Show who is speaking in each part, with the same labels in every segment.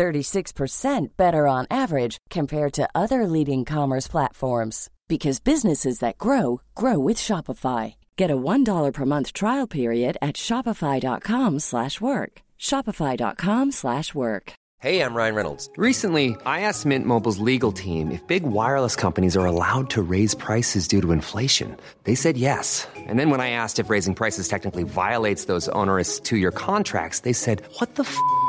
Speaker 1: 36% better on average compared to other leading commerce platforms because businesses that grow grow with Shopify. Get a $1 per month trial period at shopify.com/work. shopify.com/work.
Speaker 2: Hey, I'm Ryan Reynolds. Recently, I asked Mint Mobile's legal team if big wireless companies are allowed to raise prices due to inflation. They said yes. And then when I asked if raising prices technically violates those onerous 2-year contracts, they said, "What the f***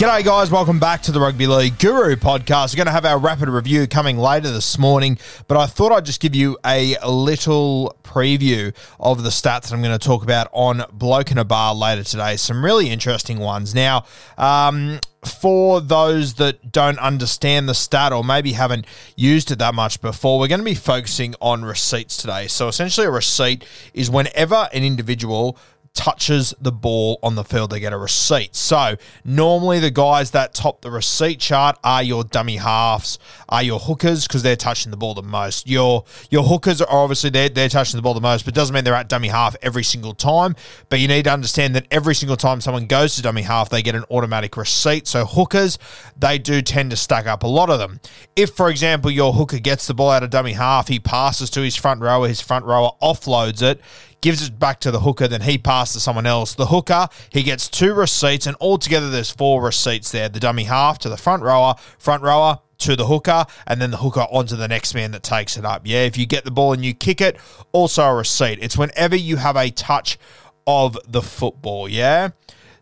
Speaker 3: G'day, guys. Welcome back to the Rugby League Guru podcast. We're going to have our rapid review coming later this morning, but I thought I'd just give you a little preview of the stats that I'm going to talk about on Bloke in a Bar later today. Some really interesting ones. Now, um, for those that don't understand the stat or maybe haven't used it that much before, we're going to be focusing on receipts today. So, essentially, a receipt is whenever an individual touches the ball on the field, they get a receipt. So normally the guys that top the receipt chart are your dummy halves, are your hookers because they're touching the ball the most. Your your hookers are obviously they're, they're touching the ball the most, but doesn't mean they're at dummy half every single time. But you need to understand that every single time someone goes to dummy half, they get an automatic receipt. So hookers, they do tend to stack up a lot of them. If, for example, your hooker gets the ball out of dummy half, he passes to his front rower, his front rower offloads it gives it back to the hooker, then he passes to someone else. The hooker, he gets two receipts, and altogether there's four receipts there. The dummy half to the front rower, front rower to the hooker, and then the hooker onto the next man that takes it up. Yeah, if you get the ball and you kick it, also a receipt. It's whenever you have a touch of the football, yeah?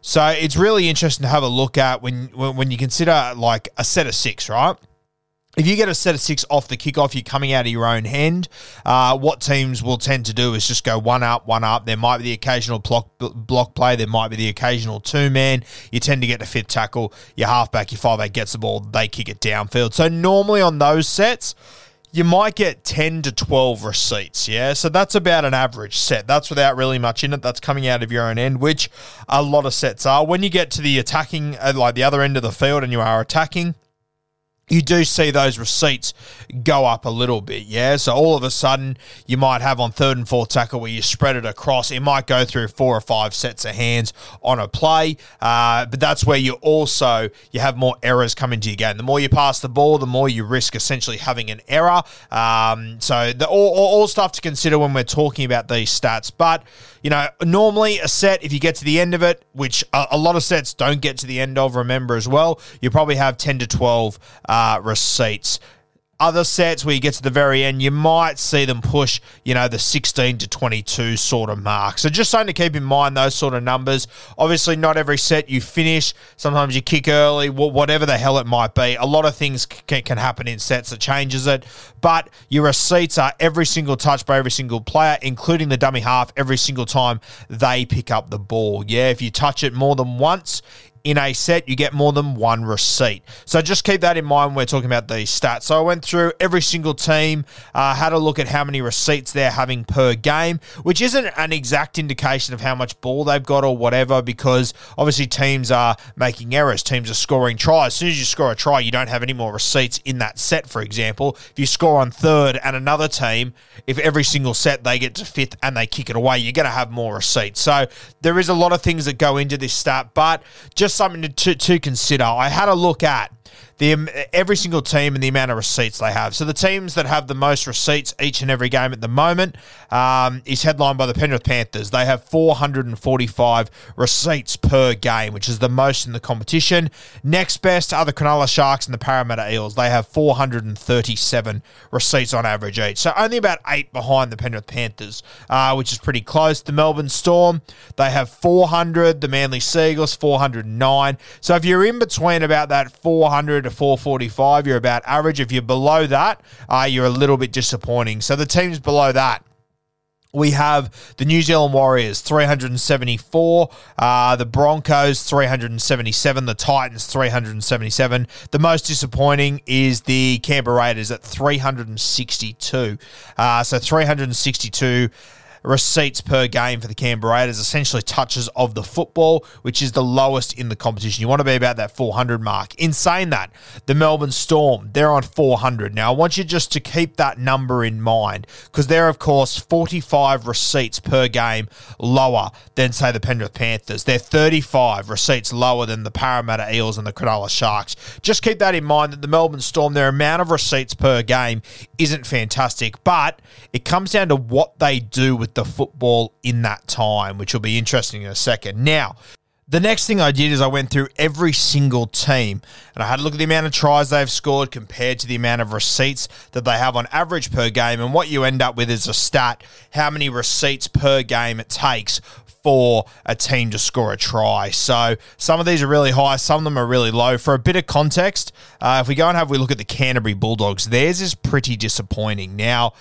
Speaker 3: So it's really interesting to have a look at when when, when you consider like a set of six, right? If you get a set of six off the kickoff, you're coming out of your own hand. Uh, what teams will tend to do is just go one up, one up. There might be the occasional block, block play. There might be the occasional two man. You tend to get the fifth tackle. Your halfback, your five eight gets the ball. They kick it downfield. So normally on those sets, you might get 10 to 12 receipts. Yeah. So that's about an average set. That's without really much in it. That's coming out of your own end, which a lot of sets are. When you get to the attacking, uh, like the other end of the field, and you are attacking, you do see those receipts go up a little bit, yeah. So all of a sudden, you might have on third and fourth tackle where you spread it across. It might go through four or five sets of hands on a play, uh, but that's where you also you have more errors come into your game. The more you pass the ball, the more you risk essentially having an error. Um, so the, all, all, all stuff to consider when we're talking about these stats, but you know, normally a set, if you get to the end of it, which a, a lot of sets don't get to the end of, remember as well, you probably have 10 to 12 uh, Uh, receipts. Other sets where you get to the very end, you might see them push, you know, the 16 to 22 sort of mark. So just something to keep in mind, those sort of numbers. Obviously, not every set you finish. Sometimes you kick early, whatever the hell it might be. A lot of things can, can happen in sets that changes it. But your receipts are every single touch by every single player, including the dummy half, every single time they pick up the ball. Yeah, if you touch it more than once, in a set, you get more than one receipt. So just keep that in mind when we're talking about these stats. So I went through every single team, uh, had a look at how many receipts they're having per game, which isn't an exact indication of how much ball they've got or whatever, because obviously teams are making errors. Teams are scoring tries. As soon as you score a try, you don't have any more receipts in that set, for example. If you score on third and another team, if every single set they get to fifth and they kick it away, you're going to have more receipts. So there is a lot of things that go into this stat, but just just something to, to, to consider. I had a look at the every single team and the amount of receipts they have. So the teams that have the most receipts each and every game at the moment um, is headlined by the Penrith Panthers. They have 445 receipts per game, which is the most in the competition. Next best are the Cronulla Sharks and the Parramatta Eels. They have 437 receipts on average each. So only about eight behind the Penrith Panthers, uh, which is pretty close. The Melbourne Storm, they have 400. The Manly Sea Eagles, 409. So if you're in between about that 400 to 445. You're about average. If you're below that, uh, you're a little bit disappointing. So the teams below that. We have the New Zealand Warriors, 374. Uh, the Broncos, 377. The Titans, 377. The most disappointing is the Canberra Raiders at 362. Uh, so 362 receipts per game for the Canberra Raiders, essentially touches of the football, which is the lowest in the competition. You want to be about that 400 mark. In saying that, the Melbourne Storm, they're on 400. Now, I want you just to keep that number in mind because they're, of course, 45 receipts per game lower than, say, the Penrith Panthers. They're 35 receipts lower than the Parramatta Eels and the Cronulla Sharks. Just keep that in mind that the Melbourne Storm, their amount of receipts per game isn't fantastic, but it comes down to what they do with the football in that time, which will be interesting in a second. Now, the next thing I did is I went through every single team and I had a look at the amount of tries they've scored compared to the amount of receipts that they have on average per game. And what you end up with is a stat how many receipts per game it takes for a team to score a try. So some of these are really high, some of them are really low. For a bit of context, uh, if we go and have a look at the Canterbury Bulldogs, theirs is pretty disappointing. Now,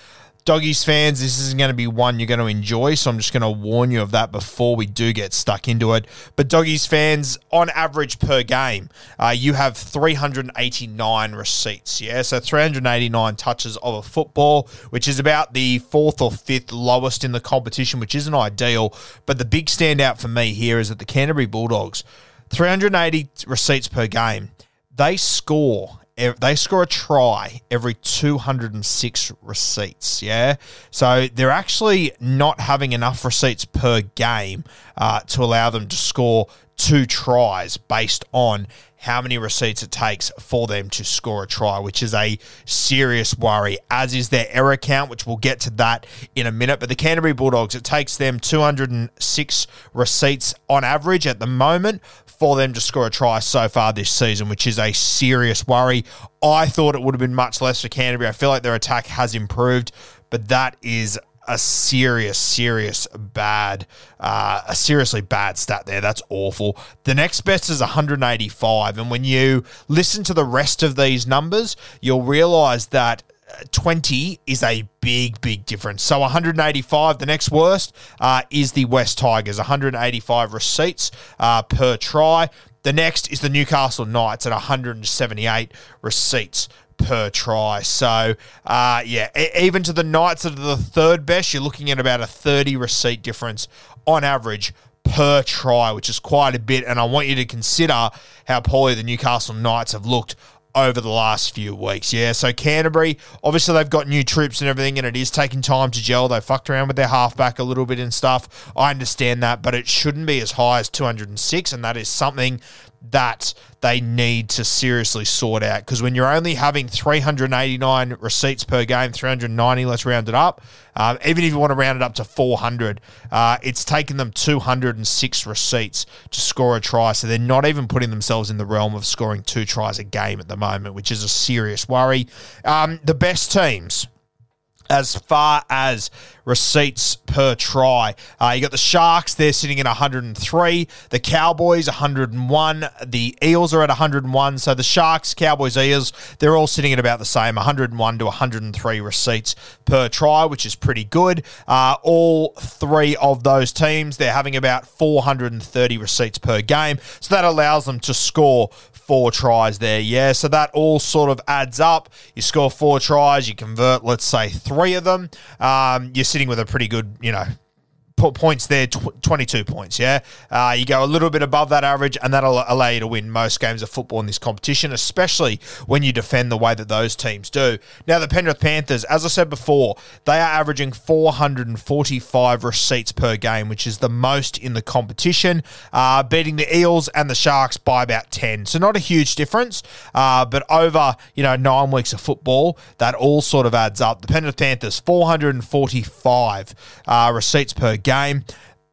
Speaker 3: Doggies fans, this isn't going to be one you're going to enjoy, so I'm just going to warn you of that before we do get stuck into it. But Doggies fans, on average per game, uh, you have 389 receipts, yeah? So 389 touches of a football, which is about the fourth or fifth lowest in the competition, which isn't ideal. But the big standout for me here is that the Canterbury Bulldogs, 380 receipts per game, they score they score a try every 206 receipts. Yeah. So they're actually not having enough receipts per game uh, to allow them to score two tries based on how many receipts it takes for them to score a try, which is a serious worry, as is their error count, which we'll get to that in a minute. But the Canterbury Bulldogs, it takes them 206 receipts on average at the moment for them to score a try so far this season, which is a serious worry. I thought it would have been much less for Canterbury. I feel like their attack has improved, but that is a serious, serious bad, uh, a seriously bad stat there. That's awful. The next best is 185. And when you listen to the rest of these numbers, you'll realize that 20 is a big, big difference. So 185, the next worst uh, is the West Tigers, 185 receipts uh, per try. The next is the Newcastle Knights at 178 receipts per try. So, uh, yeah, even to the Knights that are the third best, you're looking at about a 30 receipt difference on average per try, which is quite a bit. And I want you to consider how poorly the Newcastle Knights have looked over the last few weeks. Yeah, so Canterbury, obviously they've got new troops and everything, and it is taking time to gel. They fucked around with their halfback a little bit and stuff. I understand that, but it shouldn't be as high as 206, and that is something that they need to seriously sort out because when you're only having 389 receipts per game, 390, let's round it up. Um, even if you want to round it up to 400, uh, it's taken them 206 receipts to score a try. So they're not even putting themselves in the realm of scoring two tries a game at the moment, which is a serious worry. Um, the best teams as far as receipts per try. Uh, you got the Sharks, they're sitting at 103. The Cowboys, 101. The Eels are at 101. So the Sharks, Cowboys, Eels, they're all sitting at about the same 101 to 103 receipts per try, which is pretty good. Uh, all three of those teams, they're having about 430 receipts per game. So that allows them to score four tries there. Yeah, so that all sort of adds up. You score four tries, you convert, let's say, three of them. Um, you're sitting with a pretty good, you know, points there, tw- 22 points. Yeah. Uh, you go a little bit above that average, and that'll allow you to win most games of football in this competition, especially when you defend the way that those teams do. Now, the Penrith Panthers, as I said before, they are averaging 445 receipts per game, which is the most in the competition, uh, beating the Eels and the Sharks by about 10. So, not a huge difference, uh, but over, you know, nine weeks of football, that all sort of adds up. The Penrith Panthers, 445 uh, receipts per game.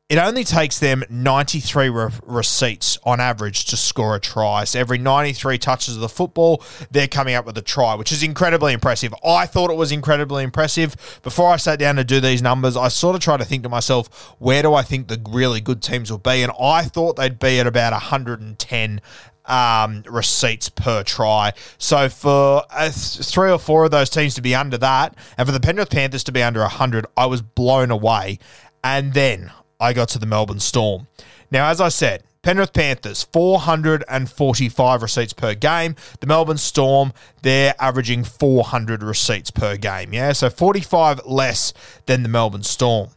Speaker 3: It only takes them 93 re- receipts on average to score a try. So every 93 touches of the football, they're coming up with a try, which is incredibly impressive. I thought it was incredibly impressive. Before I sat down to do these numbers, I sort of tried to think to myself, where do I think the really good teams will be? And I thought they'd be at about 110 um, receipts per try. So for uh, th- three or four of those teams to be under that, and for the Penrith Panthers to be under 100, I was blown away. And then I got to the Melbourne Storm. Now, as I said, Penrith Panthers, 445 receipts per game. The Melbourne Storm, they're averaging 400 receipts per game. Yeah, so 45 less than the Melbourne Storm.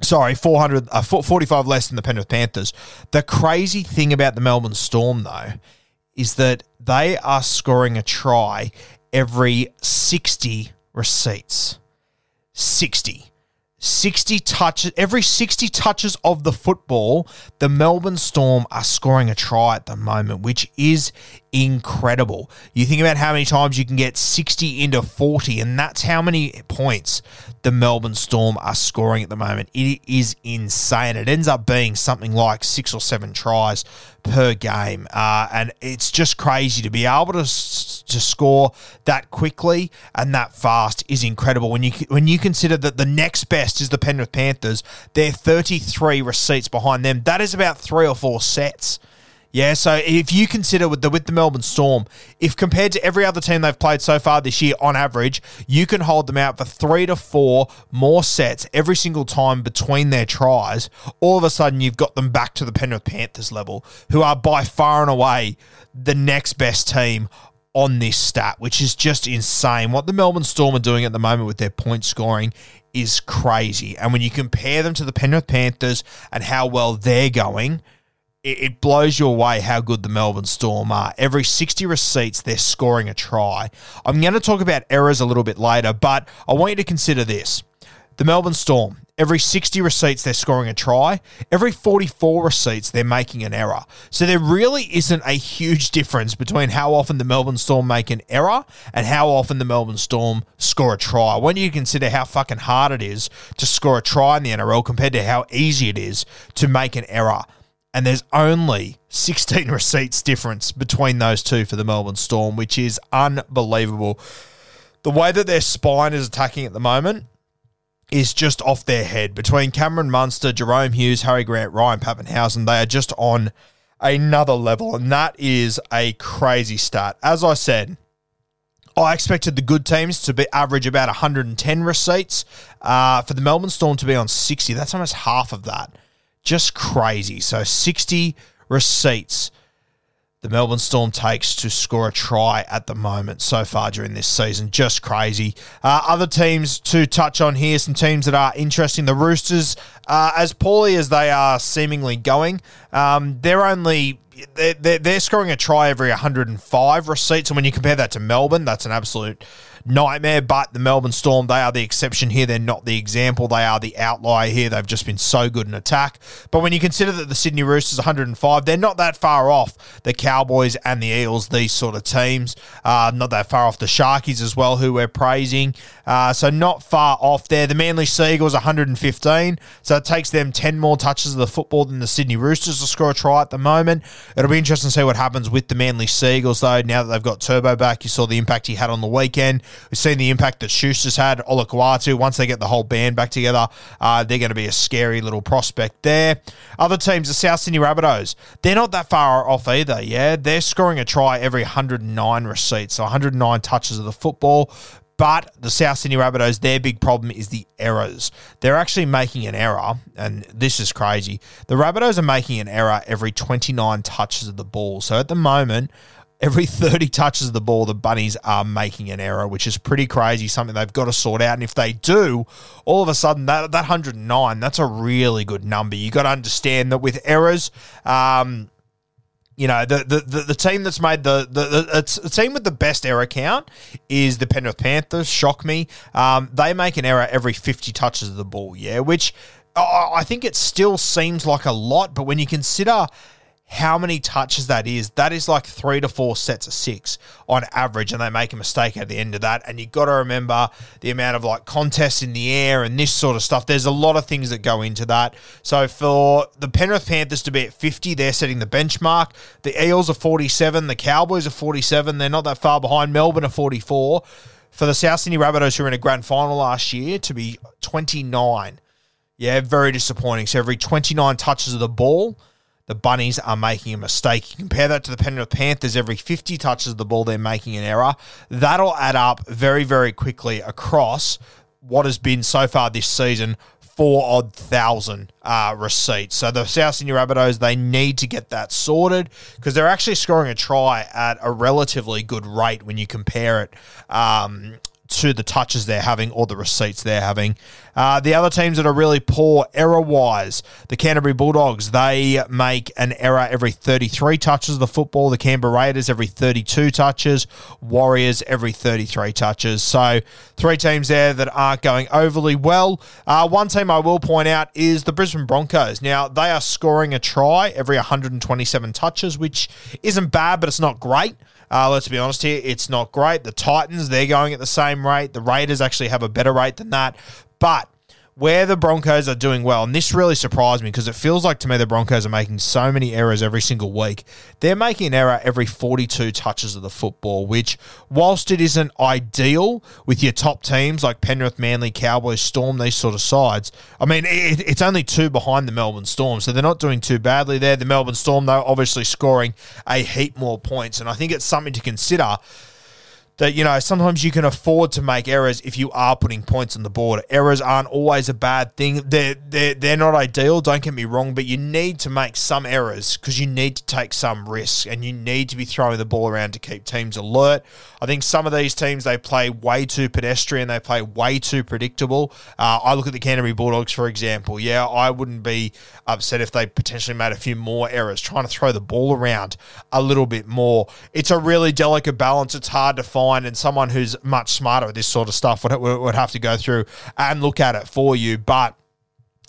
Speaker 3: Sorry, 400, uh, 45 less than the Penrith Panthers. The crazy thing about the Melbourne Storm, though, is that they are scoring a try every 60 receipts. 60. 60 touches, every 60 touches of the football, the Melbourne Storm are scoring a try at the moment, which is incredible. You think about how many times you can get 60 into 40, and that's how many points the Melbourne Storm are scoring at the moment. It is insane. It ends up being something like six or seven tries per game, uh, and it's just crazy to be able to to score that quickly and that fast is incredible. When you when you consider that the next best is the Penrith Panthers, they're 33 receipts behind them. That is about three or four sets. Yeah, so if you consider with the with the Melbourne Storm, if compared to every other team they've played so far this year, on average, you can hold them out for three to four more sets every single time between their tries. All of a sudden, you've got them back to the Penrith Panthers level, who are by far and away the next best team on this stat, which is just insane. What the Melbourne Storm are doing at the moment with their point scoring is crazy. And when you compare them to the Penrith Panthers and how well they're going, it, blows you away how good the Melbourne Storm are. Every 60 receipts, they're scoring a try. I'm going to talk about errors a little bit later, but I want you to consider this. The Melbourne Storm, every 60 receipts, they're scoring a try. Every 44 receipts, they're making an error. So there really isn't a huge difference between how often the Melbourne Storm make an error and how often the Melbourne Storm score a try. When you consider how fucking hard it is to score a try in the NRL compared to how easy it is to make an error and there's only 16 receipts difference between those two for the Melbourne Storm, which is unbelievable. The way that their spine is attacking at the moment is just off their head. Between Cameron Munster, Jahrome Hughes, Harry Grant, Ryan Papenhuyzen, they are just on another level, and that is a crazy start. As I said, I expected the good teams to be average about 110 receipts. Uh, for the Melbourne Storm to be on 60, that's almost half of that just crazy. So 60 receipts the Melbourne Storm takes to score a try at the moment so far during this season. Just crazy. Uh, other teams to touch on here, some teams that are interesting. The Roosters, uh, as poorly as they are seemingly going, um, they're only. They're, they're scoring a try every 105 receipts. And when you compare that to Melbourne, that's an absolute nightmare. But the Melbourne Storm, they are the exception here. They're not the example. They are the outlier here. They've just been so good in attack. But when you consider that the Sydney Roosters 105, they're not that far off the Cowboys and the Eels, these sort of teams. Uh, not that far off the Sharkies as well, who we're praising. Uh, so not far off there. The Manly Sea Eagles 115. So it takes them 10 more touches of the football than the Sydney Roosters to score a try at the moment. It'll be interesting to see what happens with the Manly Sea Eagles, though, now that they've got Turbo back. You saw the impact he had on the weekend. We've seen the impact that Schuster's had. Olakau'atu, once they get the whole band back together, uh, they're going to be a scary little prospect there. Other teams, the South Sydney Rabbitohs, they're not that far off either, yeah? They're scoring a try every 109 receipts, so 109 touches of the football. But the South Sydney Rabbitohs, their big problem is the errors. They're actually making an error, and this is crazy. The Rabbitohs are making an error every 29 touches of the ball. So at the moment, every 30 touches of the ball, the Bunnies are making an error, which is pretty crazy, something they've got to sort out. And if they do, all of a sudden, that, that 109, that's a really good number. You've got to understand that with errors, um, you know the, the, the, team that's made the, the, the, team with the best error count is the Penrith Panthers. Shock me. Um, they make an error every 50 touches of the ball, yeah, which I think it still seems like a lot, but when you consider how many touches that is, that is like three to four sets of six on average, and they make a mistake at the end of that. And you've got to remember the amount of like contests in the air and this sort of stuff. There's a lot of things that go into that. So for the Penrith Panthers to be at 50, they're setting the benchmark. The Eels are 47, the Cowboys are 47. They're not that far behind. Melbourne are 44. For the South Sydney Rabbitohs, who were in a grand final last year, to be 29. Yeah, very disappointing. So every 29 touches of the ball, the Bunnies are making a mistake. You compare that to the Penrith Panthers, every 50 touches of the ball, they're making an error. That'll add up very, very quickly across what has been so far this season four odd thousand uh, receipts. So the South Sydney Rabbitohs, they need to get that sorted because they're actually scoring a try at a relatively good rate when you compare it um, to the touches they're having or the receipts they're having. Uh, the other teams that are really poor error wise, the Canterbury Bulldogs, they make an error every 33 touches of the football. The Canberra Raiders every 32 touches. Warriors every 33 touches. So three teams there that aren't going overly well. Uh, one team I will point out is the Brisbane Broncos. Now, they are scoring a try every 127 touches, which isn't bad, but it's not great. Uh, let's be honest here, it's not great. The Titans, they're going at the same rate. The Raiders actually have a better rate than that. But where the Broncos are doing well, and this really surprised me because it feels like to me the Broncos are making so many errors every single week. They're making an error every 42 touches of the football, which, whilst it isn't ideal with your top teams like Penrith, Manly, Cowboys, Storm, these sort of sides, I mean, it, it's only two behind the Melbourne Storm, so they're not doing too badly there. The Melbourne Storm, though, obviously scoring a heap more points, and I think it's something to consider that you know sometimes you can afford to make errors if you are putting points on the board. Errors aren't always a bad thing. They're they're, they're not ideal. Don't get me wrong, but you need to make some errors because you need to take some risks and you need to be throwing the ball around to keep teams alert. I think some of these teams they play way too pedestrian. They play way too predictable. Uh, I look at the Canterbury Bulldogs for example. Yeah, I wouldn't be upset if they potentially made a few more errors, trying to throw the ball around a little bit more. It's a really delicate balance. It's hard to find and someone who's much smarter at this sort of stuff would, would have to go through and look at it for you. But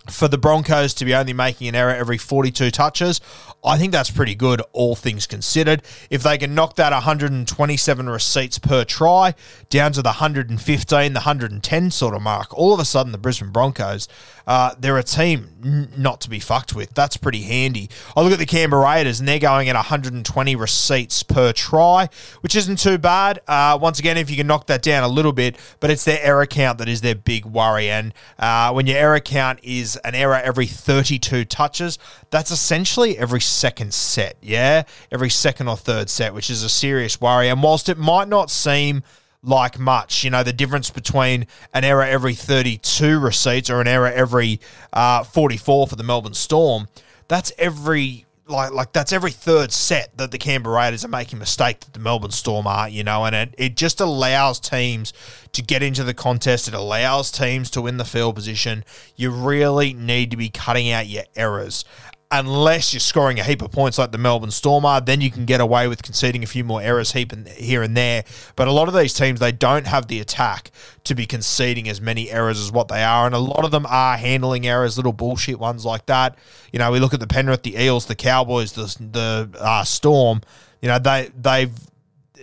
Speaker 3: for the Broncos to be only making an error every 42 touches, I think that's pretty good, all things considered. If they can knock that 127 receipts per try down to the 115, the 110 sort of mark, all of a sudden the Brisbane Broncos, uh, they're a team not to be fucked with. That's pretty handy. I look at the Canberra Raiders and they're going at 120 receipts per try, which isn't too bad. Uh, once again, if you can knock that down a little bit, but it's their error count that is their big worry. And uh, when your error count is an error every 32 touches, that's essentially every second set, yeah? Every second or third set, which is a serious worry. And whilst it might not seem like much, you know, the difference between an error every 32 receipts or an error every uh, 44 for the Melbourne Storm, that's every like like that's every third set that the Canberra Raiders are making mistake that the Melbourne Storm are, you know, and it, it just allows teams to get into the contest. It allows teams to win the field position. You really need to be cutting out your errors unless you're scoring a heap of points like the Melbourne Storm are, then you can get away with conceding a few more errors heap here and there. But a lot of these teams, they don't have the attack to be conceding as many errors as what they are, and a lot of them are handling errors, little bullshit ones like that. You know, we look at the Penrith, the Eels, the Cowboys, the the uh, Storm. You know, they they've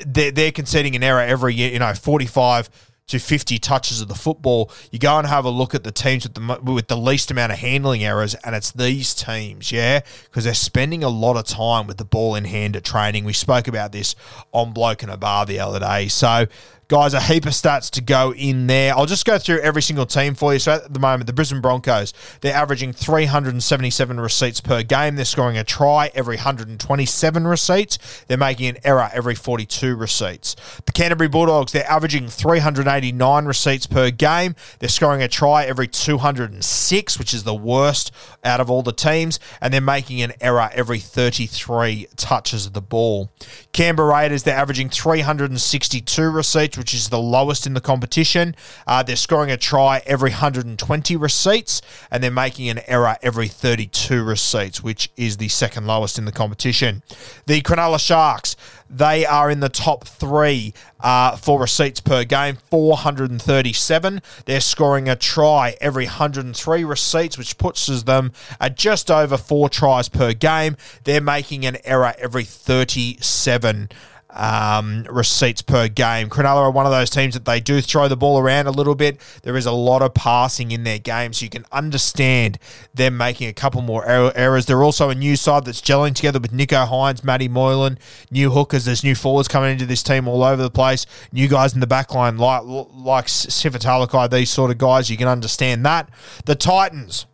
Speaker 3: they're, they're conceding an error every year. You know, forty five to 50 touches of the football, you go and have a look at the teams with the with the least amount of handling errors, and it's these teams, yeah, because they're spending a lot of time with the ball in hand at training. We spoke about this on Bloke and a Bar the other day. So Guys, a heap of stats to go in there. I'll just go through every single team for you. So at the moment, the Brisbane Broncos, they're averaging 377 receipts per game. They're scoring a try every 127 receipts. They're making an error every 42 receipts. The Canterbury Bulldogs, they're averaging 389 receipts per game. They're scoring a try every 206, which is the worst out of all the teams. And they're making an error every 33 touches of the ball. Canberra Raiders, they're averaging 362 receipts, which is the lowest in the competition. Uh, they're scoring a try every 120 receipts, and they're making an error every 32 receipts, which is the second lowest in the competition. The Cronulla Sharks, they are in the top three uh, for receipts per game, 437. They're scoring a try every 103 receipts, which puts them at just over four tries per game. They're making an error every 37 um, receipts per game. Cronulla are one of those teams that they do throw the ball around a little bit. There is a lot of passing in their game, so you can understand them making a couple more er- errors. They're also a new side that's gelling together with Nicho Hynes, Matty Moylan, new hookers. There's new forwards coming into this team all over the place. New guys in the back line like like Sifa Talakai, these sort of guys. You can understand that. The Titans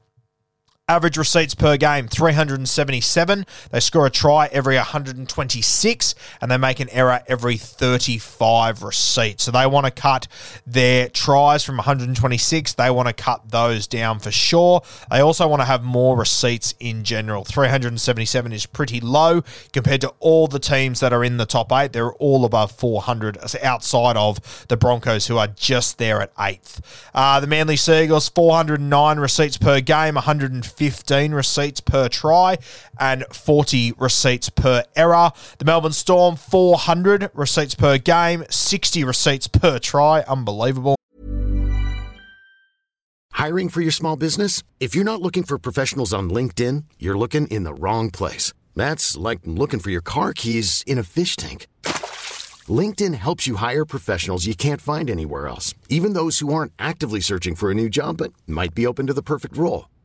Speaker 3: Average receipts per game, 377. They score a try every 126, and they make an error every 35 receipts. So they want to cut their tries from 126. They want to cut those down for sure. They also want to have more receipts in general. 377 is pretty low compared to all the teams that are in the top eight. They're all above 400 outside of the Broncos, who are just there at eighth. Uh, the Manly Sea Eagles, 409 receipts per game, 150 15 receipts per try and 40 receipts per error. The Melbourne Storm, 400 receipts per game, 60 receipts per try. Unbelievable.
Speaker 4: Hiring for your small business? If you're not looking for professionals on LinkedIn, you're looking in the wrong place. That's like looking for your car keys in a fish tank. LinkedIn helps you hire professionals you can't find anywhere else, even those who aren't actively searching for a new job but might be open to the perfect role.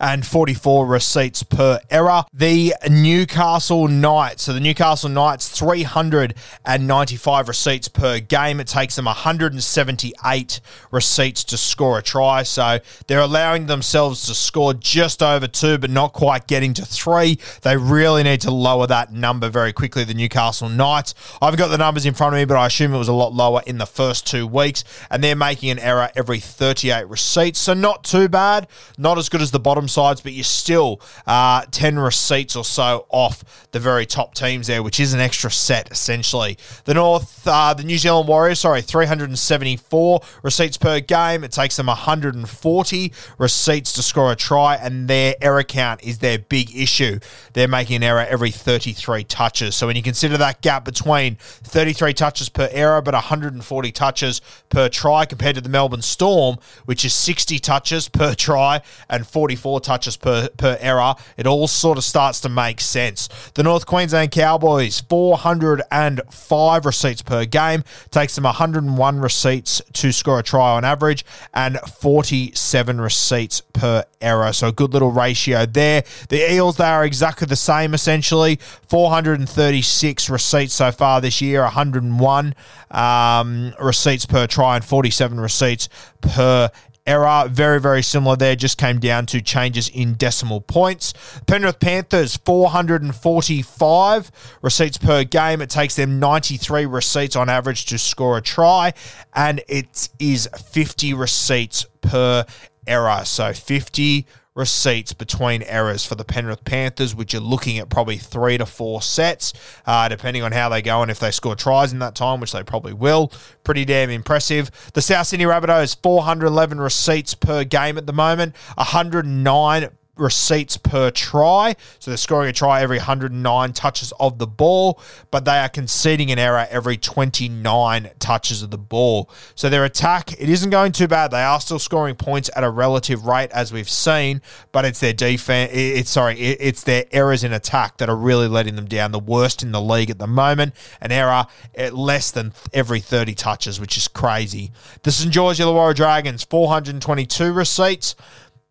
Speaker 3: And 44 receipts per error. The Newcastle Knights, so the Newcastle Knights, 395 receipts per game. It takes them 178 receipts to score a try. So they're allowing themselves to score just over two, but not quite getting to three. They really need to lower that number very quickly, the Newcastle Knights. I've got the numbers in front of me, but I assume it was a lot lower in the first two weeks, and they're making an error every 38 receipts. So not too bad. Not as good as the bottom sides, but you're still uh, 10 receipts or so off the very top teams there, which is an extra set essentially. The North, uh, the New Zealand Warriors, sorry, 374 receipts per game. It takes them 140 receipts to score a try, and their error count is their big issue. They're making an error every 33 touches. So when you consider that gap between 33 touches per error, but 140 touches per try compared to the Melbourne Storm, which is 60 touches per try and 44 touches per, per error, it all sort of starts to make sense. The North Queensland Cowboys, 405 receipts per game, takes them 101 receipts to score a try on average, and 47 receipts per error. So a good little ratio there. The Eels, they are exactly the same essentially. 436 receipts so far this year, 101 um, receipts per try, and 47 receipts per error. Very, very similar there. Just came down to changes in decimal points. Penrith Panthers, 445 receipts per game. It takes them 93 receipts on average to score a try, and it is 50 receipts per error. So 50 receipts between errors for the Penrith Panthers, which are looking at probably three to four sets, uh, depending on how they go and if they score tries in that time, which they probably will. Pretty damn impressive. The South Sydney Rabbitohs, 411 receipts per game at the moment, 109 receipts per try. So they're scoring a try every 109 touches of the ball, but they are conceding an error every 29 touches of the ball. So their attack, it isn't going too bad. They are still scoring points at a relative rate, as we've seen, but it's their defense. It's sorry, it's their errors in attack that are really letting them down. The worst in the league at the moment. An error at less than every 30 touches, which is crazy. The St. George Illawarra Dragons, 422 receipts.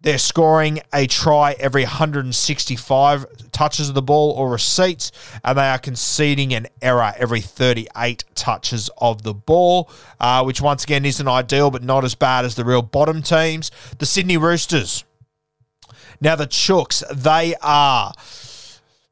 Speaker 3: They're scoring a try every 165 touches of the ball or receipts, and they are conceding an error every 38 touches of the ball, uh, which once again isn't ideal, but not as bad as the real bottom teams. The Sydney Roosters. Now, the Chooks, they are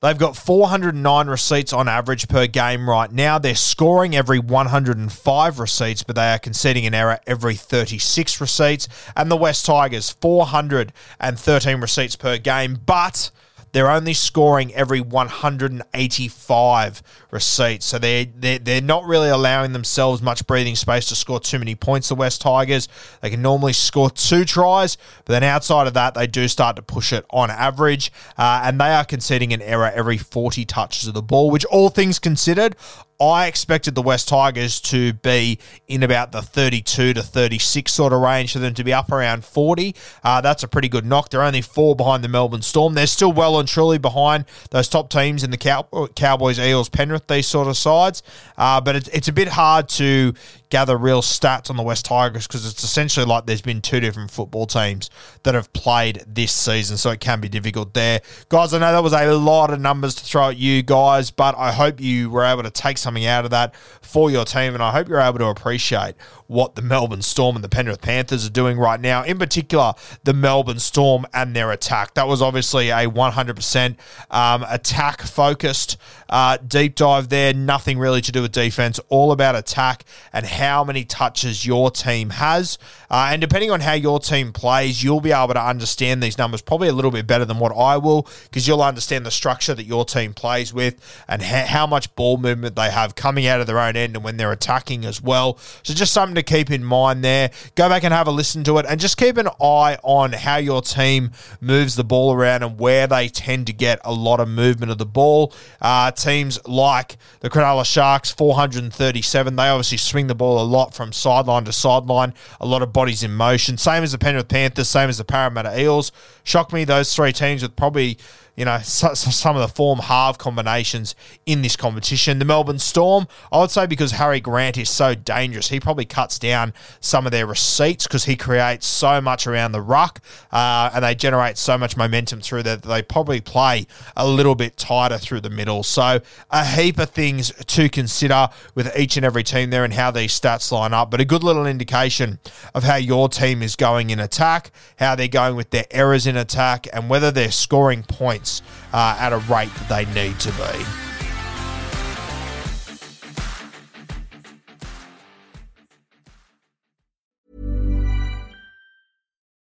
Speaker 3: They've got 409 receipts on average per game right now. They're scoring every 105 receipts, but they are conceding an error every 36 receipts. And the West Tigers, 413 receipts per game, but they're only scoring every 185 receipts. So they're, they're, they're not really allowing themselves much breathing space to score too many points, the West Tigers. They can normally score two tries, but then outside of that, they do start to push it on average. Uh, and they are conceding an error every 40 touches of the ball, which, all things considered, I expected the West Tigers to be in about the 32 to 36 sort of range for them to be up around 40. Uh, that's a pretty good knock. They're only four behind the Melbourne Storm. They're still well and truly behind those top teams in the Cow- Cowboys, Eels, Penrith, these sort of sides. Uh, but it's, it's a bit hard to gather real stats on the West Tigers because it's essentially like there's been two different football teams that have played this season, so it can be difficult there. Guys, I know that was a lot of numbers to throw at you guys, but I hope you were able to take something out of that for your team, and I hope you're able to appreciate what the Melbourne Storm and the Penrith Panthers are doing right now, in particular, the Melbourne Storm and their attack. That was obviously a 100% um, attack focused uh, deep dive there. Nothing really to do with defense, all about attack and how many touches your team has. Uh, and depending on how your team plays, you'll be able to understand these numbers probably a little bit better than what I will because you'll understand the structure that your team plays with and ha- how much ball movement they have coming out of their own end and when they're attacking as well. So just something to to keep in mind there. Go back and have a listen to it and just keep an eye on how your team moves the ball around and where they tend to get a lot of movement of the ball. Uh, teams like the Cronulla Sharks, 437, they obviously swing the ball a lot from sideline to sideline, a lot of bodies in motion. Same as the Penrith Panthers, same as the Parramatta Eels. Shock me, those three teams with probably you know, some of the form half combinations in this competition. The Melbourne Storm, I would say because Harry Grant is so dangerous, he probably cuts down some of their receipts because he creates so much around the ruck uh, and they generate so much momentum through that they probably play a little bit tighter through the middle. So a heap of things to consider with each and every team there and how these stats line up, but a good little indication of how your team is going in attack, how they're going with their errors in attack, and whether they're scoring points points uh, at a rate that they need to be.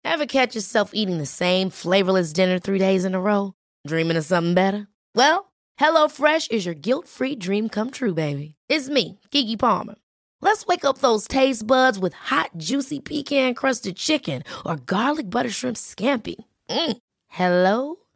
Speaker 5: Ever catch yourself eating the same flavorless dinner three days in a row? Dreaming of something better? Well, HelloFresh is your guilt free dream come true, baby. It's me, Keke Palmer. Let's wake up those taste buds with hot, juicy pecan crusted chicken or garlic butter shrimp scampi. Mm. Hello